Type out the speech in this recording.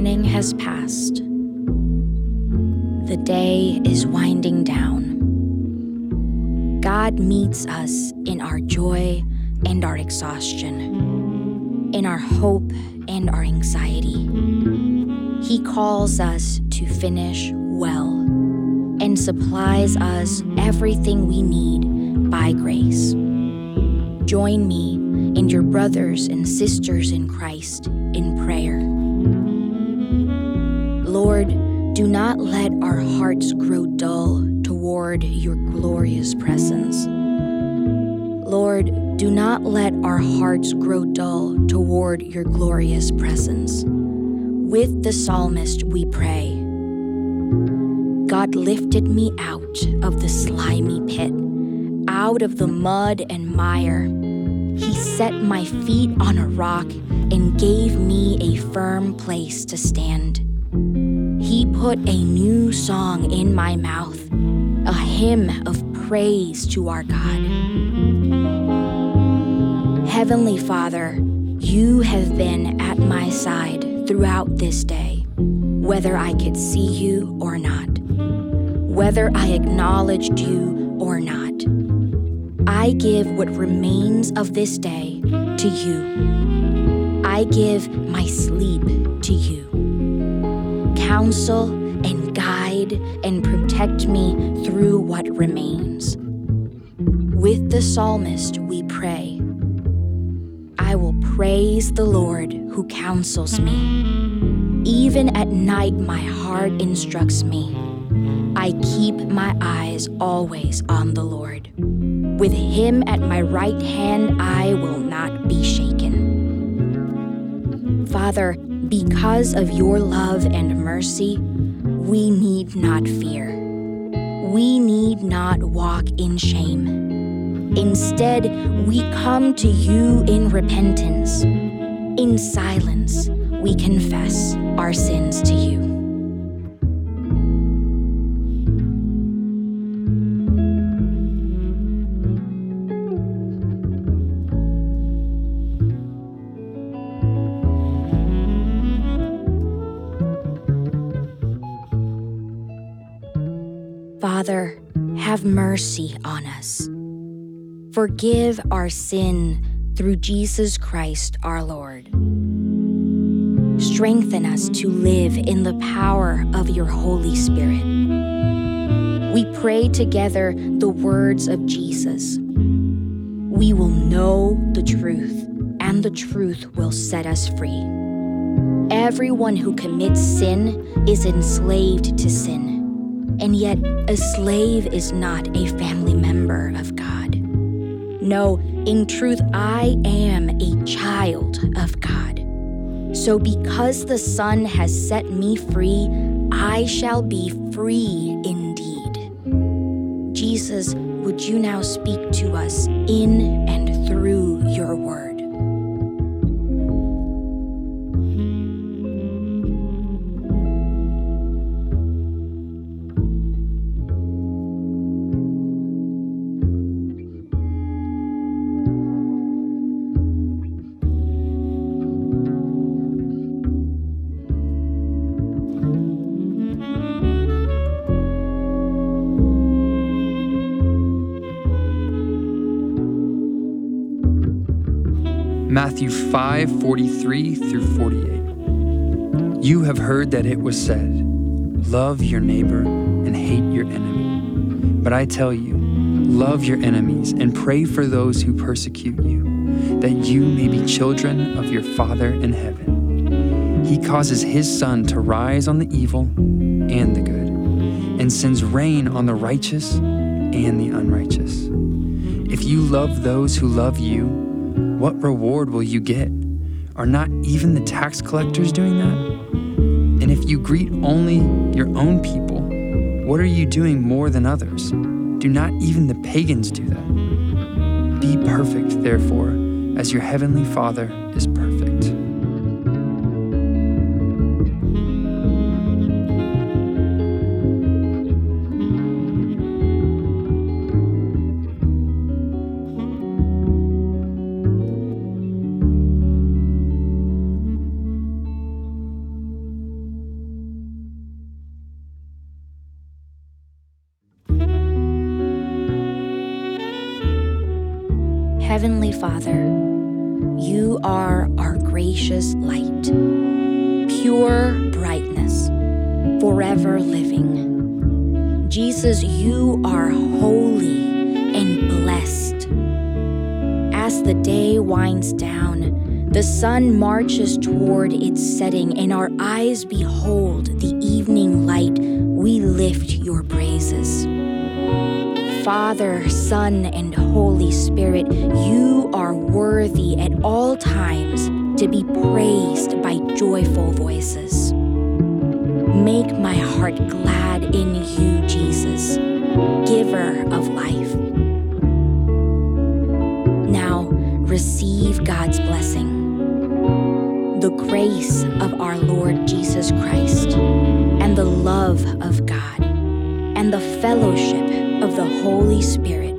morning has passed. The day is winding down. God meets us in our joy and our exhaustion, in our hope and our anxiety. He calls us to finish well and supplies us everything we need by grace. Join me and your brothers and sisters in Christ in prayer. Lord, do not let our hearts grow dull toward your glorious presence. Lord, do not let our hearts grow dull toward your glorious presence. With the psalmist, we pray God lifted me out of the slimy pit, out of the mud and mire. He set my feet on a rock and gave me a firm place to stand. He put a new song in my mouth, a hymn of praise to our God. Heavenly Father, you have been at my side throughout this day, whether I could see you or not whether I acknowledged you or not. I give what remains of this day to you. I give my sleep to you. Counsel and guide and protect me through what remains. With the psalmist, we pray. I will praise the Lord who counsels me. Even at night, my heart instructs me. I keep my eyes always on the Lord. With him at my right hand, I will not be shaken. Father, because of your love and mercy, we need not fear. We need not walk in shame. Instead, we come to you in repentance. In silence, we confess our sins to you. Father, have mercy on us. Forgive our sin through Jesus Christ our Lord. Strengthen us to live in the power of your Holy Spirit. We pray together the words of Jesus. We will know the truth, and the truth will set us free. Everyone who commits sin is enslaved to sin and yet a slave is not a family member of God. No, in truth, I am a child of God. So because the Son has set me free, I shall be free indeed. Jesus, would you now speak to us in and Matthew 5 43 through 48. You have heard that it was said, Love your neighbor and hate your enemy. But I tell you, love your enemies and pray for those who persecute you, that you may be children of your Father in heaven. He causes his sun to rise on the evil and the good, and sends rain on the righteous and the unrighteous. If you love those who love you, what reward will you get? Are not even the tax collectors doing that? And if you greet only your own people, what are you doing more than others? Do not even the pagans do that? Be perfect, therefore, as your heavenly Father is perfect. Heavenly Father, you are our gracious light, pure brightness, forever living. Jesus, you are holy and blessed. As the day winds down, the sun marches toward its setting, and our eyes behold the evening light. We lift your praises. Father, Son, and Holy Spirit, you are worthy at all times to be praised by joyful voices. Make my heart glad in you, Jesus, giver of life. Now, receive God's blessing. The grace of our Lord Jesus Christ, and the love of God, and the fellowship of the Holy Spirit